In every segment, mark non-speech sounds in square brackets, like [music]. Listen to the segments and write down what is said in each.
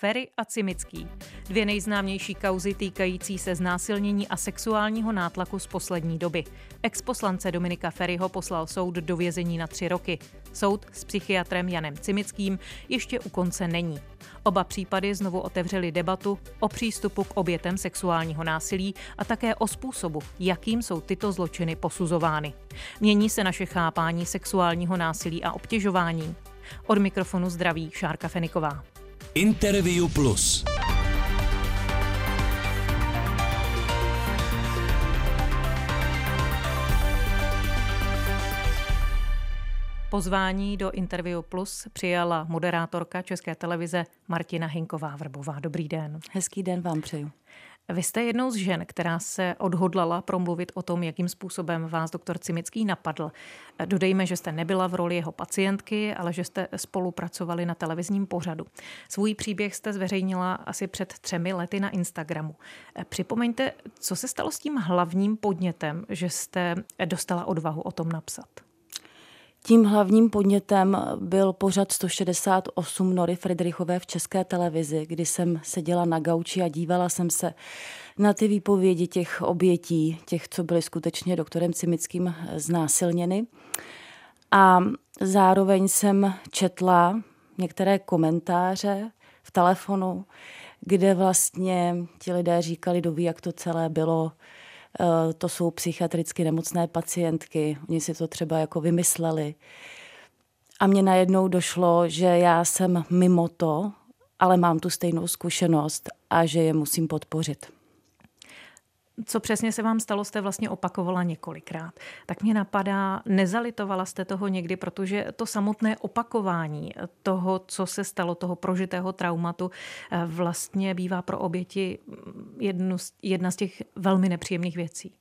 Ferry a Cimický. Dvě nejznámější kauzy týkající se znásilnění a sexuálního nátlaku z poslední doby. Ex-poslance Dominika Ferryho poslal soud do vězení na tři roky. Soud s psychiatrem Janem Cimickým ještě u konce není. Oba případy znovu otevřely debatu o přístupu k obětem sexuálního násilí a také o způsobu, jakým jsou tyto zločiny posuzovány. Mění se naše chápání sexuálního násilí a obtěžování. Od mikrofonu zdraví Šárka Feniková. Interview Plus. Pozvání do Interview Plus přijala moderátorka České televize Martina Hinková Vrbová. Dobrý den. Hezký den vám přeju. Vy jste jednou z žen, která se odhodlala promluvit o tom, jakým způsobem vás doktor Cimický napadl. Dodejme, že jste nebyla v roli jeho pacientky, ale že jste spolupracovali na televizním pořadu. Svůj příběh jste zveřejnila asi před třemi lety na Instagramu. Připomeňte, co se stalo s tím hlavním podnětem, že jste dostala odvahu o tom napsat? Tím hlavním podnětem byl pořad 168 Nory Frederichové v české televizi, kdy jsem seděla na gauči a dívala jsem se na ty výpovědi těch obětí, těch, co byly skutečně doktorem Cimickým znásilněny. A zároveň jsem četla některé komentáře v telefonu, kde vlastně ti lidé říkali, doví, jak to celé bylo, to jsou psychiatricky nemocné pacientky, oni si to třeba jako vymysleli. A mně najednou došlo, že já jsem mimo to, ale mám tu stejnou zkušenost a že je musím podpořit co přesně se vám stalo, jste vlastně opakovala několikrát. Tak mě napadá, nezalitovala jste toho někdy, protože to samotné opakování toho, co se stalo, toho prožitého traumatu, eh, vlastně bývá pro oběti jednu, jedna z těch velmi nepříjemných věcí.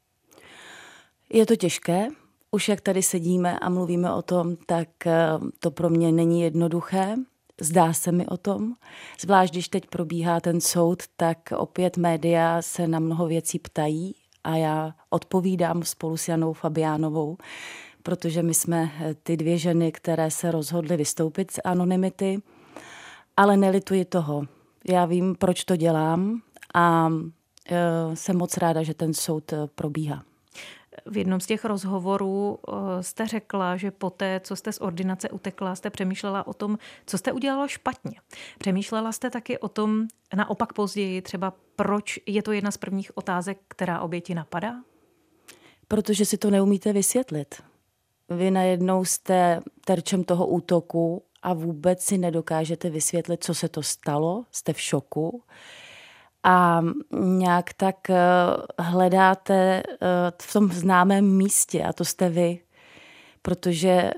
Je to těžké, už jak tady sedíme a mluvíme o tom, tak eh, to pro mě není jednoduché. Zdá se mi o tom. Zvlášť, když teď probíhá ten soud, tak opět média se na mnoho věcí ptají a já odpovídám spolu s Janou Fabiánovou, protože my jsme eh, ty dvě ženy, které se rozhodly vystoupit z anonymity, ale nelituji toho. Já vím, proč to dělám a eh, jsem moc ráda, že ten soud eh, probíhá. V jednom z těch rozhovorů eh, jste řekla, že po té, co jste z ordinace utekla, jste přemýšlela o tom, co jste udělala špatně. Přemýšlela jste taky o tom, naopak později, třeba proč je to jedna z prvních otázek, která oběti napadá? Protože si to neumíte vysvětlit. Vy najednou jste terčem toho útoku a vůbec si nedokážete vysvětlit, co se to stalo, jste v šoku a nějak tak eh, hledáte eh, v tom známém místě a to jste vy. Protože eh,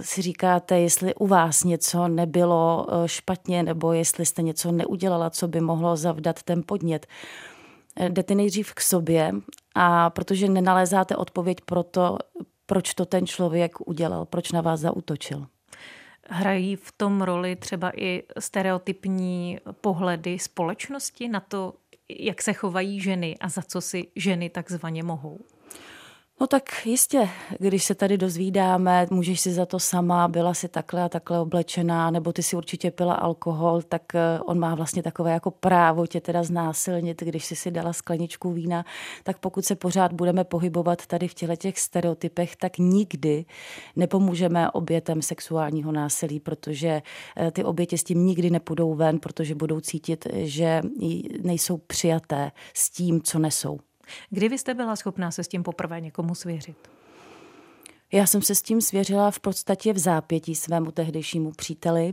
si říkáte, jestli u vás něco nebylo špatně nebo jestli jste něco neudělala, co by mohlo zavdat ten podnět. Jdete nejdřív k sobě a protože nenalézáte odpověď pro to, proč to ten člověk udělal, proč na vás zautočil. Hrají v tom roli třeba i stereotypní pohledy společnosti na to, jak se chovají ženy a za co si ženy takzvaně mohou? No tak jistě, když se tady dozvídáme, můžeš si za to sama, byla si takhle a takhle oblečená, nebo ty si určitě pila alkohol, tak eh, on má vlastně takové jako právo tě teda znásilnit, když si si dala skleničku vína, tak pokud se pořád budeme pohybovat tady v těle těch stereotypech, tak nikdy nepomůžeme obětem sexuálního násilí, protože eh, ty oběti s tím nikdy nepůjdou ven, protože budou cítit, že nejsou přijaté s tím, co nesou. Kdy vy jste byla schopná se s tím poprvé někomu svěřit? Já jsem se s tím svěřila v podstatě v zápětí svému tehdejšímu příteli,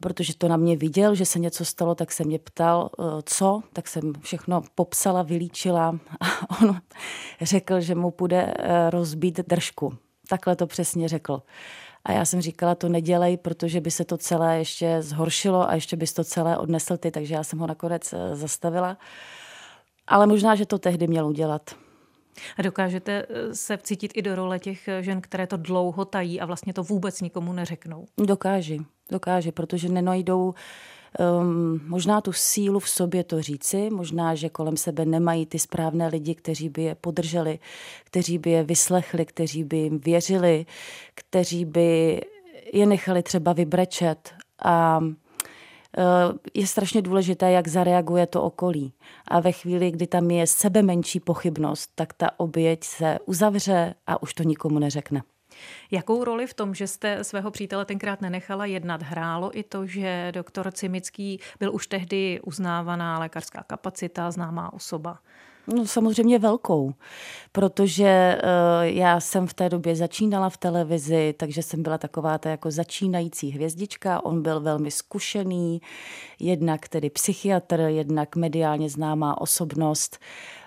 protože to na mě viděl, že se něco stalo, tak se mě ptal, eh, co, tak jsem všechno popsala, vylíčila a [laughs] on řekl, že mu půjde eh, rozbít držku. Takhle to přesně řekl. A já jsem říkala, to nedělej, protože by se to celé ještě zhoršilo a ještě bys to celé odnesl ty, takže já jsem ho nakonec eh, zastavila. Ale možná, že to tehdy měl udělat. A dokážete eh, se vcítit i do role těch eh, žen, které to dlouho tají a vlastně to vůbec nikomu neřeknou? Dokáži, dokáži, protože nenajdou um, možná tu sílu v sobě to říci, možná, že kolem sebe nemají ty správné lidi, kteří by je podrželi, kteří by je vyslechli, kteří by jim věřili, kteří by je nechali třeba vybrečet a je strašně důležité, jak zareaguje to okolí. A ve chvíli, kdy tam je sebe menší pochybnost, tak ta oběť se uzavře a už to nikomu neřekne. Jakou roli v tom, že jste svého přítele tenkrát nenechala jednat, hrálo i to, že doktor Cimický byl už tehdy uznávaná lékařská kapacita, známá osoba? No samozřejmě velkou, protože uh, já jsem v té době začínala v televizi, takže jsem byla taková ta jako začínající hvězdička. On byl velmi zkušený, jednak tedy psychiatr, jednak mediálně známá osobnost. Um,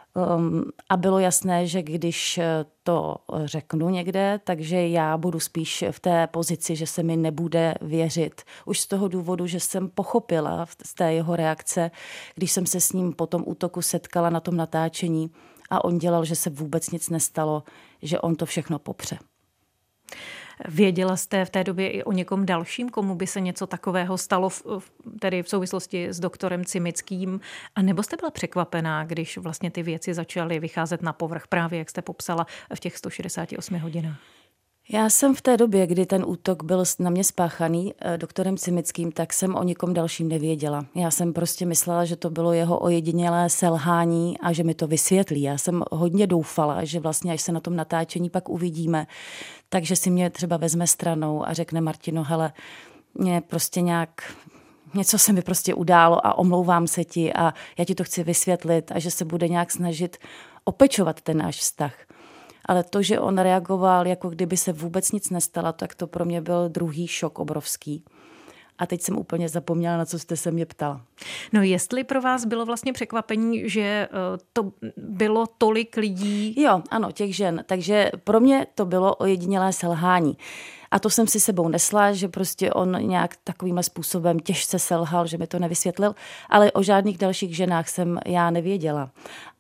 a bylo jasné, že když eh, to řeknu někde, takže já budu spíš v té pozici, že se mi nebude věřit. Už z toho důvodu, že jsem pochopila z té jeho reakce, když jsem se s ním po tom útoku setkala na tom natáčení a on dělal, že se vůbec nic nestalo, že on to všechno popře. Věděla jste v té době i o někom dalším, komu by se něco takového stalo, v, tedy v souvislosti s doktorem Cimickým? A nebo jste byla překvapená, když vlastně ty věci začaly vycházet na povrch, právě jak jste popsala v těch 168 hodinách? Já jsem v té době, kdy ten útok byl na mě spáchaný eh, doktorem Cimickým, tak jsem o nikom dalším nevěděla. Já jsem prostě myslela, že to bylo jeho ojedinělé selhání a že mi to vysvětlí. Já jsem hodně doufala, že vlastně, až se na tom natáčení pak uvidíme, takže si mě třeba vezme stranou a řekne Martino, hele, mě prostě nějak něco se mi prostě událo a omlouvám se ti a já ti to chci vysvětlit a že se bude nějak snažit opečovat ten náš vztah ale to, že on reagoval, jako kdyby se vůbec nic nestalo, tak to pro mě byl druhý šok obrovský. A teď jsem úplně zapomněla, na co jste se mě ptala. No jestli pro vás bylo vlastně překvapení, že eh, to bylo tolik lidí? Jo, ano, těch žen. Takže pro mě to bylo ojedinělé selhání. A to jsem si sebou nesla, že prostě on nějak takovým způsobem těžce selhal, že mi to nevysvětlil, ale o žádných dalších ženách jsem já nevěděla.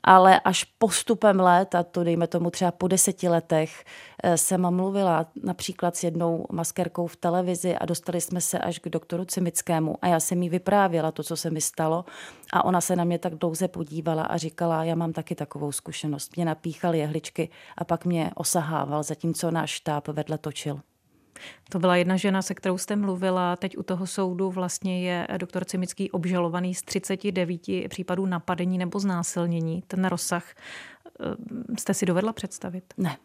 Ale až postupem let, a to dejme tomu třeba po deseti letech, eh, jsem mluvila například s jednou maskerkou v televizi a dostali jsme se až k doktoru Cimickému a já jsem jí vyprávěla to, co se mi stalo a ona se na mě tak dlouze podívala a říkala, já mám taky takovou zkušenost. Mě napíchal jehličky a pak mě osahával, zatímco náš štáb vedle točil. To byla jedna žena, se kterou jste mluvila. Teď u toho soudu vlastně je doktor Cimický obžalovaný z 39 případů napadení nebo znásilnění. Ten rozsah eh, jste si dovedla představit? Ne,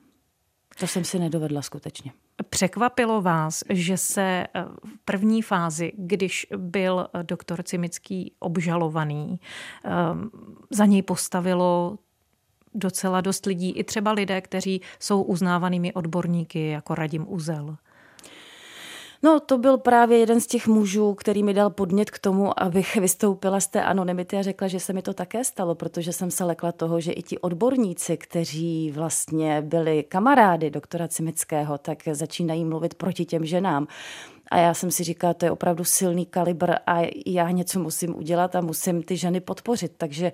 to jsem si nedovedla skutečně. Překvapilo vás, že se eh, v první fázi, když byl doktor Cimický obžalovaný, eh, za něj postavilo docela dost lidí, i třeba lidé, kteří jsou uznávanými odborníky, jako Radim Uzel. No, to byl právě jeden z těch mužů, který mi dal podnět k tomu, abych [laughs] vystoupila z té anonymity a řekla, že se mi to také stalo, protože jsem se lekla toho, že i ti odborníci, kteří vlastně byli kamarády doktora Cimického, tak začínají mluvit proti těm ženám. A já jsem si říkala, to je opravdu silný kalibr a já něco musím udělat a musím ty ženy podpořit. Takže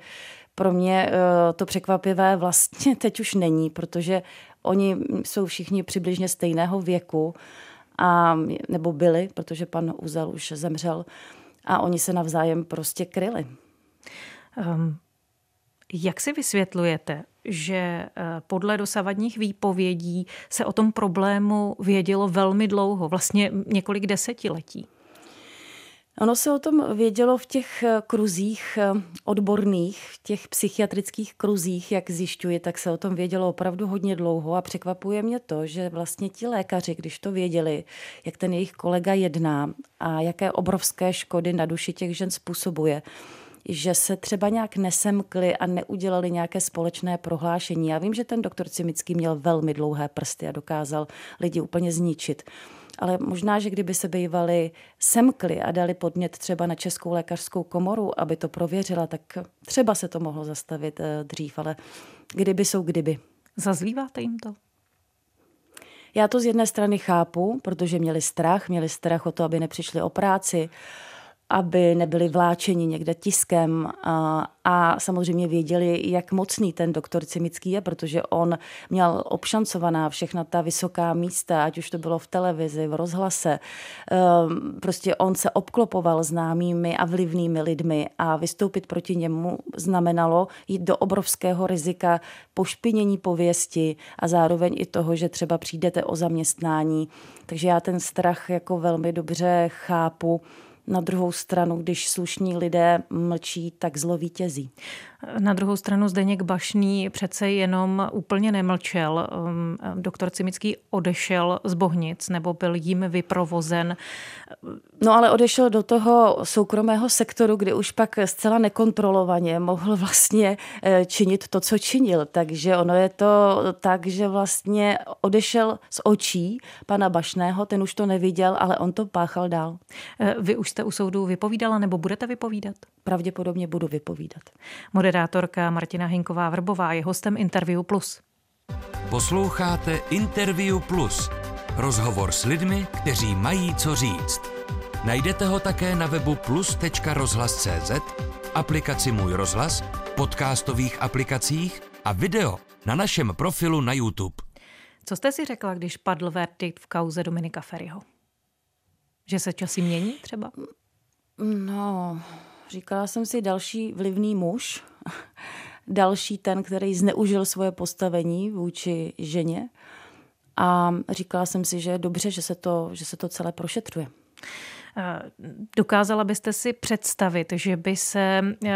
pro mě eh, to překvapivé vlastně teď už není, protože oni jsou všichni přibližně stejného věku a, nebo byli, protože pan Uzel už zemřel a oni se navzájem prostě kryli. Um, jak si vysvětlujete, že eh, podle dosavadních výpovědí se o tom problému vědělo velmi dlouho, vlastně několik desetiletí? Ono se o tom vědělo v těch eh, kruzích eh, odborných, v těch psychiatrických kruzích, jak zjišťuji, tak se o tom vědělo opravdu hodně dlouho a překvapuje mě to, že vlastně ti lékaři, když to věděli, jak ten jejich kolega jedná a jaké obrovské škody na duši těch žen způsobuje, že se třeba nějak nesemkli a neudělali nějaké společné prohlášení. Já vím, že ten doktor Cimický měl velmi dlouhé prsty a dokázal lidi úplně zničit ale možná, že kdyby se bývali semkli a dali podnět třeba na Českou lékařskou komoru, aby to prověřila, tak třeba se to mohlo zastavit eh, dřív, ale kdyby jsou kdyby. Zazlíváte jim to? Já to z jedné strany chápu, protože měli strach, měli strach o to, aby nepřišli o práci, aby nebyli vláčeni někde tiskem a, a samozřejmě věděli, jak mocný ten doktor Cimický je, protože on měl obšancovaná všechna ta vysoká místa, ať už to bylo v televizi, v rozhlase. Ehm, prostě on se obklopoval známými a vlivnými lidmi a vystoupit proti němu znamenalo jít do obrovského rizika pošpinění pověsti a zároveň i toho, že třeba přijdete o zaměstnání. Takže já ten strach jako velmi dobře chápu Na druhou stranu, když slušní lidé mlčí, tak zlo vítězí. Na druhou stranu Zdeněk Bašný přece jenom úplně nemlčel. Um, doktor Cimický odešel z Bohnic nebo byl jim vyprovozen. No ale odešel do toho soukromého sektoru, kde už pak zcela nekontrolovaně mohl vlastně eh, činit to, co činil. Takže ono je to tak, že vlastně odešel z očí pana Bašného, ten už to neviděl, ale on to páchal dál. Eh, vy už jste u soudu vypovídala nebo budete vypovídat? Pravděpodobně budu vypovídat. Moderátorka Martina Hinková-Vrbová je hostem Interview Plus. Posloucháte Interview Plus. Rozhovor s lidmi, kteří mají co říct. Najdete ho také na webu plus.rozhlas.cz, aplikaci Můj rozhlas, podcastových aplikacích a video na našem profilu na YouTube. Co jste si řekla, když padl verdikt v kauze Dominika Ferryho? Že se časy mění třeba? No, říkala jsem si další vlivný muž, [laughs] další ten, který zneužil svoje postavení vůči ženě. A říkala jsem si, že je dobře, že se to, že se to celé prošetřuje. Dokázala byste si představit, že by se eh,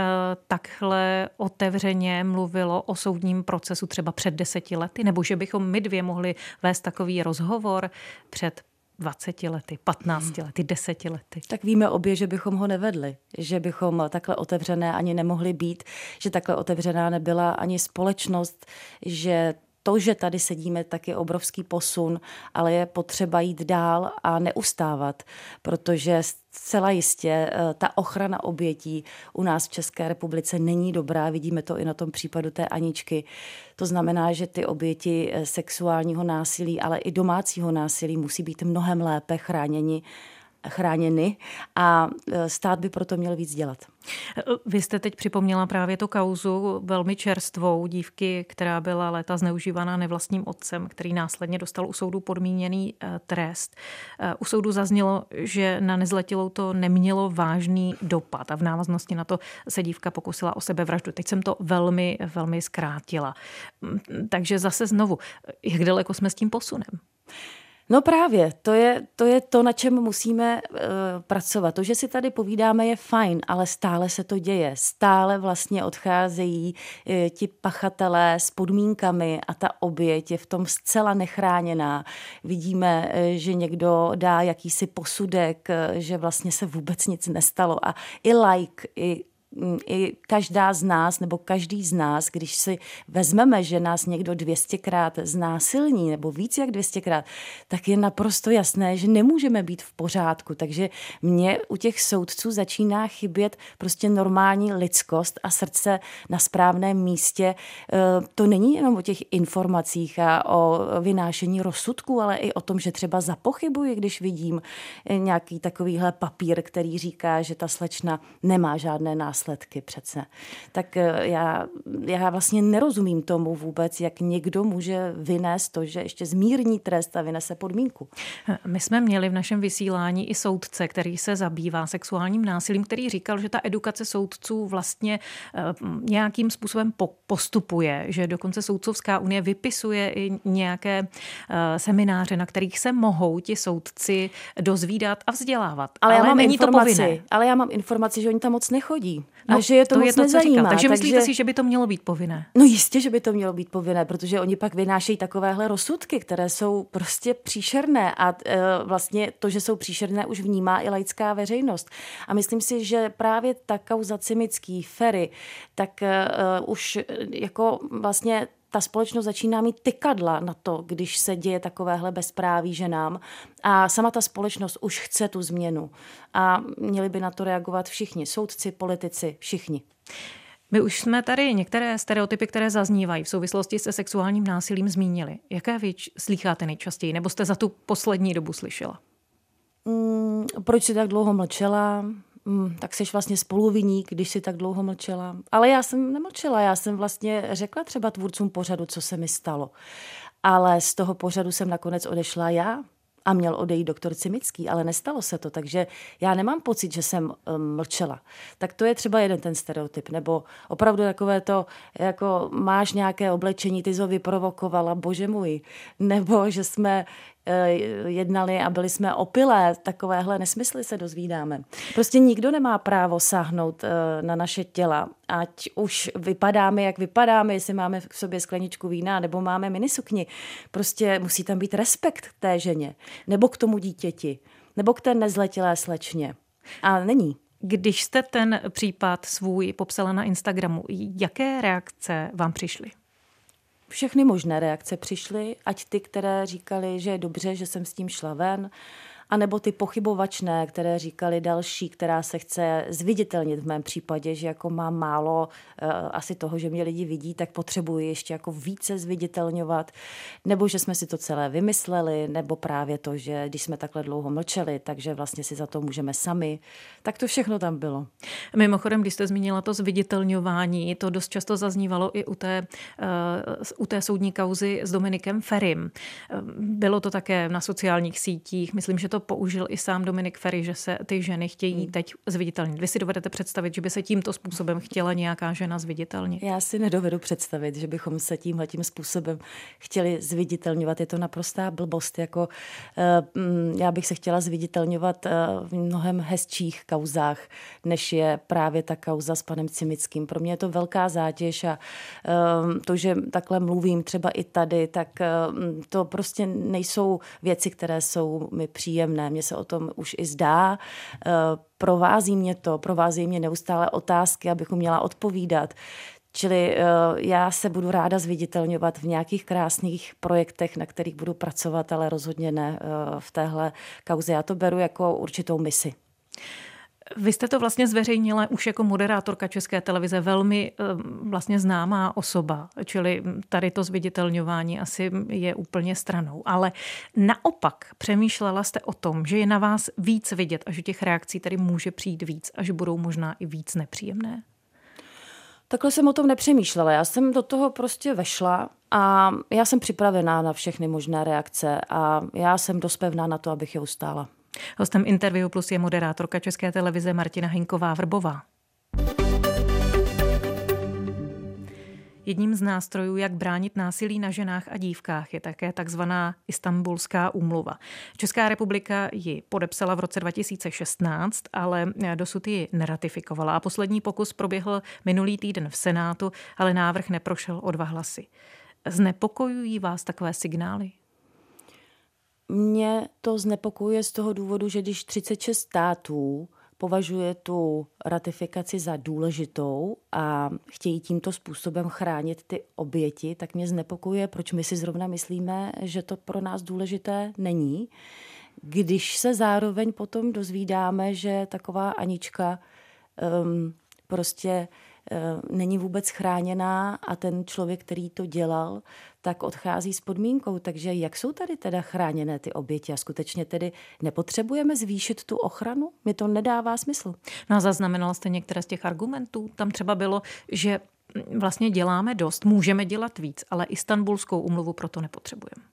takhle otevřeně mluvilo o soudním procesu třeba před deseti lety, nebo že bychom my dvě mohli vést takový rozhovor před 20 lety, 15 lety, 10 lety. Tak víme obě, že bychom ho nevedli, že bychom takhle otevřené ani nemohli být, že takhle otevřená nebyla ani společnost, že to, že tady sedíme, tak je obrovský posun, ale je potřeba jít dál a neustávat, protože zcela jistě eh, ta ochrana obětí u nás v České republice není dobrá. Vidíme to i na tom případu té Aničky. To znamená, že ty oběti eh, sexuálního násilí, ale i domácího násilí musí být mnohem lépe chráněni chráněny a e, stát by proto měl víc dělat. Vy jste teď připomněla právě tu kauzu velmi čerstvou dívky, která byla léta zneužívaná nevlastním otcem, který následně dostal u soudu podmíněný e, trest. E, u soudu zaznělo, že na nezletilou to nemělo vážný dopad a v návaznosti na to se dívka pokusila o sebevraždu. Teď jsem to velmi, velmi zkrátila. Takže zase znovu, jak daleko jsme s tím posunem? No právě, to je, to je to, na čem musíme uh, pracovat. To, že si tady povídáme, je fajn, ale stále se to děje. Stále vlastně odcházejí uh, ti pachatelé s podmínkami a ta oběť je v tom zcela nechráněná. Vidíme, uh, že někdo dá jakýsi posudek, uh, že vlastně se vůbec nic nestalo a i like, i i každá z nás nebo každý z nás, když si vezmeme, že nás někdo 200krát znásilní nebo víc jak 200krát, tak je naprosto jasné, že nemůžeme být v pořádku. Takže mě u těch soudců začíná chybět prostě normální lidskost a srdce na správném místě. E, to není jenom o těch informacích a o vynášení rozsudků, ale i o tom, že třeba zapochybuji, když vidím nějaký takovýhle papír, který říká, že ta slečna nemá žádné následky následky přece. Tak eh, já, já vlastně nerozumím tomu vůbec, jak někdo může vynést to, že ještě zmírní trest a vynese podmínku. My jsme měli v našem vysílání i soudce, který se zabývá sexuálním násilím, který říkal, že ta edukace soudců vlastně eh, nějakým způsobem postupuje, že dokonce Soudcovská unie vypisuje i nějaké eh, semináře, na kterých se mohou ti soudci dozvídat a vzdělávat. Ale, ale já mám není informaci, to povinné. Ale já mám informaci, že oni tam moc nechodí. No, a že je to, to moc je to, nezajímá. Takže, takže myslíte si, že by to mělo být povinné? No jistě, že by to mělo být povinné, protože oni pak vynášejí takovéhle rozsudky, které jsou prostě příšerné a e, vlastně to, že jsou příšerné, už vnímá i laická veřejnost. A myslím si, že právě ta kauza Cimický, Ferry, tak e, už jako vlastně ta společnost začíná mít tykadla na to, když se děje takovéhle bezpráví ženám. A sama ta společnost už chce tu změnu. A měli by na to reagovat všichni, soudci, politici, všichni. My už jsme tady některé stereotypy, které zaznívají v souvislosti se sexuálním násilím, zmínili. Jaké vy slycháte nejčastěji, nebo jste za tu poslední dobu slyšela? Mm, proč si tak dlouho mlčela? Mm, tak jsi vlastně spoluviník, když si tak dlouho mlčela. Ale já jsem nemlčela, já jsem vlastně řekla třeba tvůrcům pořadu, co se mi stalo. Ale z toho pořadu jsem nakonec odešla já a měl odejít doktor Cimický, ale nestalo se to, takže já nemám pocit, že jsem um, mlčela. Tak to je třeba jeden ten stereotyp, nebo opravdu takové to, jako máš nějaké oblečení, ty jsi ho vyprovokovala, bože můj, nebo že jsme jednali a byli jsme opilé, takovéhle nesmysly se dozvídáme. Prostě nikdo nemá právo sáhnout eh, na naše těla, ať už vypadáme, jak vypadáme, jestli máme v sobě skleničku vína, nebo máme minisukni. Prostě musí tam být respekt k té ženě, nebo k tomu dítěti, nebo k té nezletilé slečně. A není. Když jste ten případ svůj popsala na Instagramu, jaké reakce vám přišly? Všechny možné reakce přišly, ať ty, které říkali, že je dobře, že jsem s tím šla ven, anebo ty pochybovačné, které říkali další, která se chce zviditelnit v mém případě, že jako mám málo uh, asi toho, že mě lidi vidí, tak potřebuji ještě jako více zviditelňovat, nebo že jsme si to celé vymysleli, nebo právě to, že když jsme takhle dlouho mlčeli, takže vlastně si za to můžeme sami, tak to všechno tam bylo. Mimochodem, když jste zmínila to zviditelňování, to dost často zaznívalo i u té, uh, u té soudní kauzy s Dominikem Ferim. Bylo to také na sociálních sítích, myslím, že to použil i sám Dominik Ferry, že se ty ženy chtějí hmm. teď zviditelnit. Vy si dovedete představit, že by se tímto způsobem chtěla nějaká žena zviditelnit? Já si nedovedu představit, že bychom se tímhle tím způsobem chtěli zviditelňovat. Je to naprostá blbost. Jako, uh, já bych se chtěla zviditelňovat uh, v mnohem hezčích kauzách, než je právě ta kauza s panem Cimickým. Pro mě je to velká zátěž a uh, to, že takhle mluvím třeba i tady, tak uh, to prostě nejsou věci, které jsou mi příjemné příjemné. Mně se o tom už i zdá. Eh, provází mě to, provází mě neustále otázky, abych měla odpovídat. Čili eh, já se budu ráda zviditelňovat v nějakých krásných projektech, na kterých budu pracovat, ale rozhodně ne eh, v téhle kauze. Já to beru jako určitou misi. Vy jste to vlastně zveřejnila už jako moderátorka České televize, velmi eh, vlastně známá osoba, čili tady to zviditelňování asi je úplně stranou. Ale naopak přemýšlela jste o tom, že je na vás víc vidět a že těch reakcí tady může přijít víc a že budou možná i víc nepříjemné? Takhle jsem o tom nepřemýšlela. Já jsem do toho prostě vešla a já jsem připravená na všechny možné reakce a já jsem dost pevná na to, abych je ustála. Hostem Interview Plus je moderátorka České televize Martina Hinková-Vrbová. Jedním z nástrojů, jak bránit násilí na ženách a dívkách, je také takzvaná Istanbulská úmluva. Česká republika ji podepsala v roce 2016, ale dosud ji neratifikovala. A poslední pokus proběhl minulý týden v Senátu, ale návrh neprošel o dva hlasy. Znepokojují vás takové signály? Mě to znepokojuje z toho důvodu, že když 36 států považuje tu ratifikaci za důležitou a chtějí tímto způsobem chránit ty oběti, tak mě znepokojuje, proč my si zrovna myslíme, že to pro nás důležité není. Když se zároveň potom dozvídáme, že taková Anička um, prostě není vůbec chráněná a ten člověk, který to dělal, tak odchází s podmínkou. Takže jak jsou tady teda chráněné ty oběti a skutečně tedy nepotřebujeme zvýšit tu ochranu? Mi to nedává smysl. No a zaznamenala jste některé z těch argumentů? Tam třeba bylo, že vlastně děláme dost, můžeme dělat víc, ale Istanbulskou umluvu proto nepotřebujeme.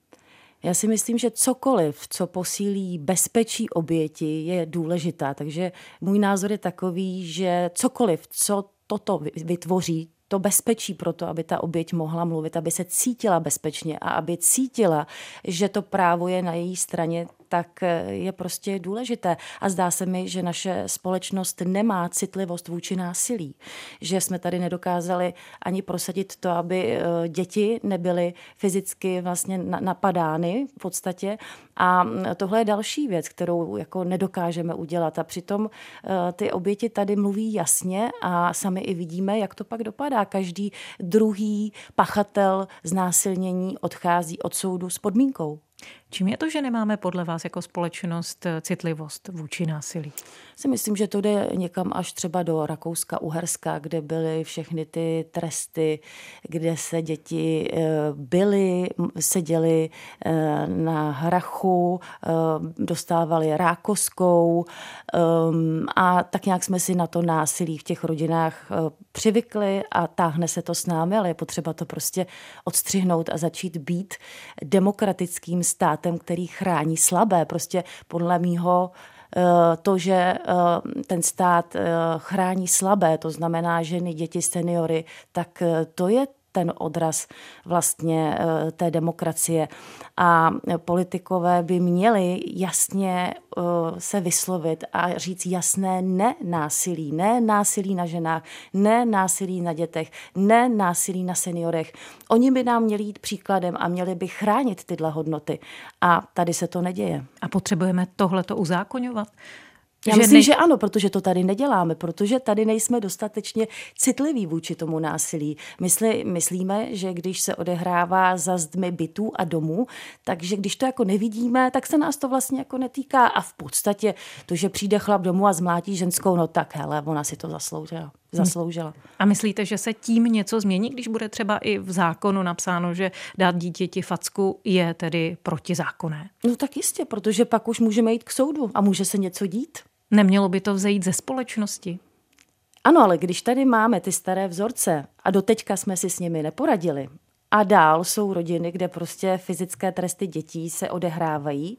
Já si myslím, že cokoliv, co posílí bezpečí oběti, je důležitá. Takže můj názor je takový, že cokoliv, co toto vytvoří, to bezpečí pro to, aby ta oběť mohla mluvit, aby se cítila bezpečně a aby cítila, že to právo je na její straně, tak eh, je prostě důležité. A zdá se mi, že naše společnost nemá citlivost vůči násilí. Že jsme tady nedokázali ani prosadit to, aby eh, děti nebyly fyzicky vlastně napadány v podstatě. A mm, tohle je další věc, kterou jako nedokážeme udělat. A přitom eh, ty oběti tady mluví jasně a sami i vidíme, jak to pak dopadá. Každý druhý pachatel znásilnění odchází od soudu s podmínkou. Čím je to, že nemáme podle vás jako společnost eh, citlivost vůči násilí? Si myslím, že to jde někam až třeba do Rakouska, Uherska, kde byly všechny ty tresty, kde se děti eh, byly, seděly eh, na hrachu, dostávali rákoskou ehm, a tak nějak jsme si na to násilí v těch rodinách přivykli a táhne se to s námi, ale je potřeba to prostě odstřihnout a začít být demokratickým státem, který chrání slabé. Prostě podle mýho eh, to, že eh, ten stát eh, chrání slabé, to znamená ženy, děti, seniory, tak to je ten odraz vlastně eh, té demokracie. A politikové by měli jasně eh, se vyslovit a říct jasné ne násilí, ne násilí na ženách, ne násilí na dětech, ne násilí na seniorech. Oni by nám měli jít příkladem a měli by chránit tyhle hodnoty. A tady se to neděje. A potřebujeme tohleto uzákonňovat? Já že myslím, ne... že ano, protože to tady neděláme, protože tady nejsme dostatečně citliví vůči tomu násilí. Mysli, myslíme, že když se odehrává za zdmi bytů a domů, takže když to jako nevidíme, tak se nás to vlastně jako netýká a v podstatě to, že přijde chlap domů a zmlátí ženskou, no tak hele, ona si to zasloužila. Zasloužila. A myslíte, že se tím něco změní, když bude třeba i v zákonu napsáno, že dát dítěti facku je tedy protizákonné? No tak jistě, protože pak už můžeme jít k soudu a může se něco dít. Nemělo by to vzejít ze společnosti? Ano, ale když tady máme ty staré vzorce a doteďka jsme si s nimi neporadili, a dál jsou rodiny, kde prostě fyzické tresty dětí se odehrávají,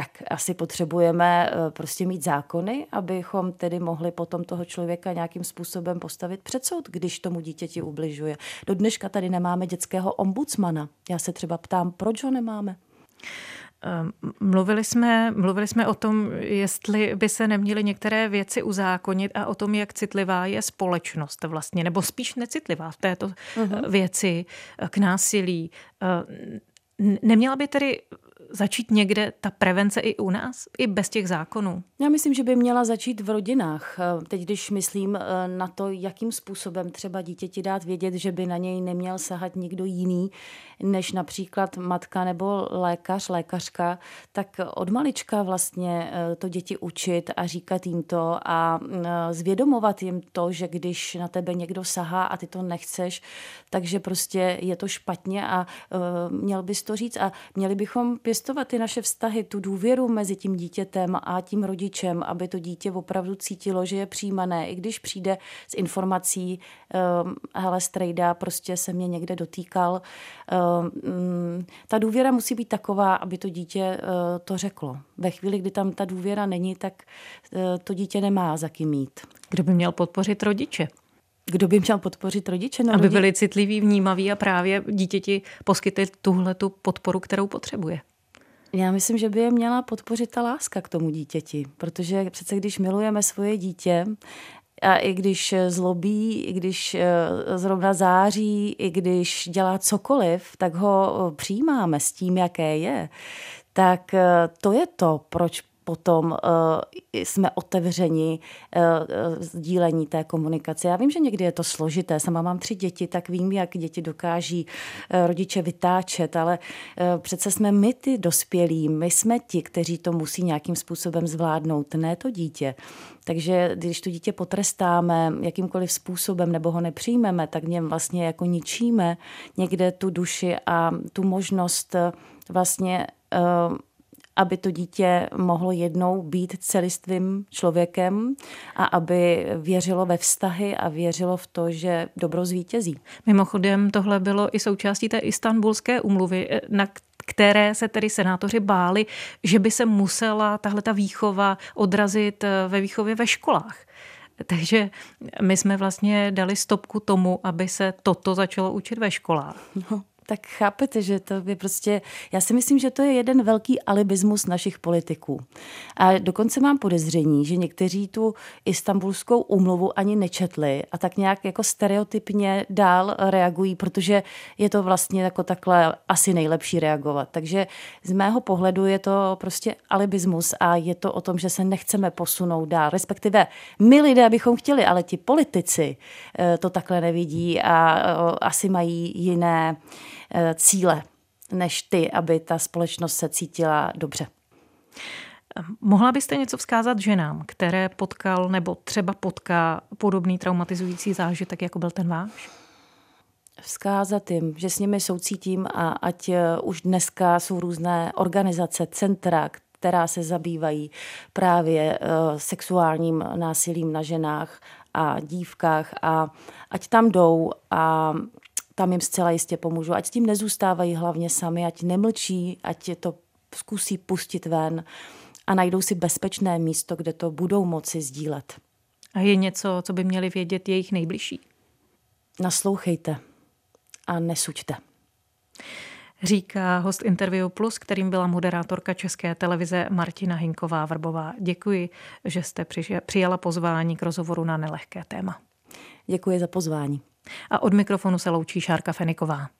tak asi potřebujeme eh, prostě mít zákony, abychom tedy mohli potom toho člověka nějakým způsobem postavit před soud, když tomu dítěti ubližuje. Do dneška tady nemáme dětského ombudsmana. Já se třeba ptám, proč ho nemáme? Ehm, mluvili jsme, mluvili jsme o tom, jestli by se neměly některé věci uzákonit a o tom, jak citlivá je společnost vlastně, nebo spíš necitlivá v této uh-huh. věci k násilí. Ehm, neměla by tedy začít někde ta prevence i u nás, i bez těch zákonů? Já myslím, že by měla začít v rodinách. Teď, když myslím eh, na to, jakým způsobem třeba dítěti dát vědět, že by na něj neměl sahat nikdo jiný, než například matka nebo lékař, lékařka, tak od malička vlastně eh, to děti učit a říkat jim to a eh, zvědomovat jim to, že když na tebe někdo sahá a ty to nechceš, takže prostě je to špatně a měl bys to říct a měli bychom pěstovat ty naše vztahy, tu důvěru mezi tím dítětem a tím rodičem, aby to dítě opravdu cítilo, že je přijímané, i když přijde s informací, hele, strejda, prostě se mě někde dotýkal. Uh, ta důvěra musí být taková, aby to dítě uh, to řeklo. Ve chvíli, kdy tam ta důvěra není, tak uh, to dítě nemá za kým mít. Kdo by měl podpořit rodiče? Kdo by měl podpořit rodiče? Na Aby byli citliví, vnímaví a právě dítěti poskytli tuhle tu podporu, kterou potřebuje. Já myslím, že by je měla podpořit ta láska k tomu dítěti, protože přece když milujeme svoje dítě, a i když zlobí, i když eh, zrovna září, i když dělá cokoliv, tak ho eh, přijímáme s tím, jaké je. Tak eh, to je to, proč potom uh, jsme otevřeni uh, sdílení té komunikace. Já vím, že někdy je to složité. Sama mám tři děti, tak vím, jak děti dokáží rodiče vytáčet, ale přece jsme my ty dospělí, my jsme ti, kteří to musí nějakým způsobem zvládnout, ne to dítě. Takže když to dítě potrestáme jakýmkoliv způsobem nebo ho nepřijmeme, tak něm vlastně jako ničíme někde tu duši a tu možnost vlastně aby to dítě mohlo jednou být celistvým člověkem a aby věřilo ve vztahy a věřilo v to, že dobro zvítězí. Mimochodem, tohle bylo i součástí té istambulské umluvy, eh, na které se tedy senátoři báli, že by se musela tahle ta výchova odrazit eh, ve výchově ve školách. Takže my jsme vlastně dali stopku tomu, aby se toto začalo učit ve školách. No, tak chápete, že to je prostě, já si myslím, že to je jeden velký alibismus našich politiků. A dokonce mám podezření, že někteří tu istambulskou umluvu ani nečetli a tak nějak jako stereotypně dál reagují, protože je to vlastně jako takhle asi nejlepší reagovat. Takže z mého pohledu je to prostě alibismus a je to o tom, že se nechceme posunout dál. Respektive my lidé bychom chtěli, ale ti politici eh, to takhle nevidí a eh, asi mají jiné cíle než ty, aby ta společnost se cítila dobře. Mohla byste něco vzkázat ženám, které potkal nebo třeba potká podobný traumatizující zážitek, jako byl ten váš? Vzkázat jim, že s nimi soucítím a ať eh, už dneska jsou různé organizace, centra, která se zabývají právě uh, sexuálním násilím na ženách a dívkách a ať tam jdou a tam jim zcela jistě pomůžu. Ať s tím nezůstávají hlavně sami, ať nemlčí, ať je to zkusí pustit ven a najdou si bezpečné místo, kde to budou moci sdílet. A je něco, co by měli vědět jejich nejbližší? Naslouchejte a nesuďte. Říká host Interview Plus, kterým byla moderátorka České televize Martina Hinková-Vrbová. Děkuji, že jste přijala pozvání k rozhovoru na nelehké téma. Děkuji za pozvání. A od mikrofonu se loučí Šárka Feniková.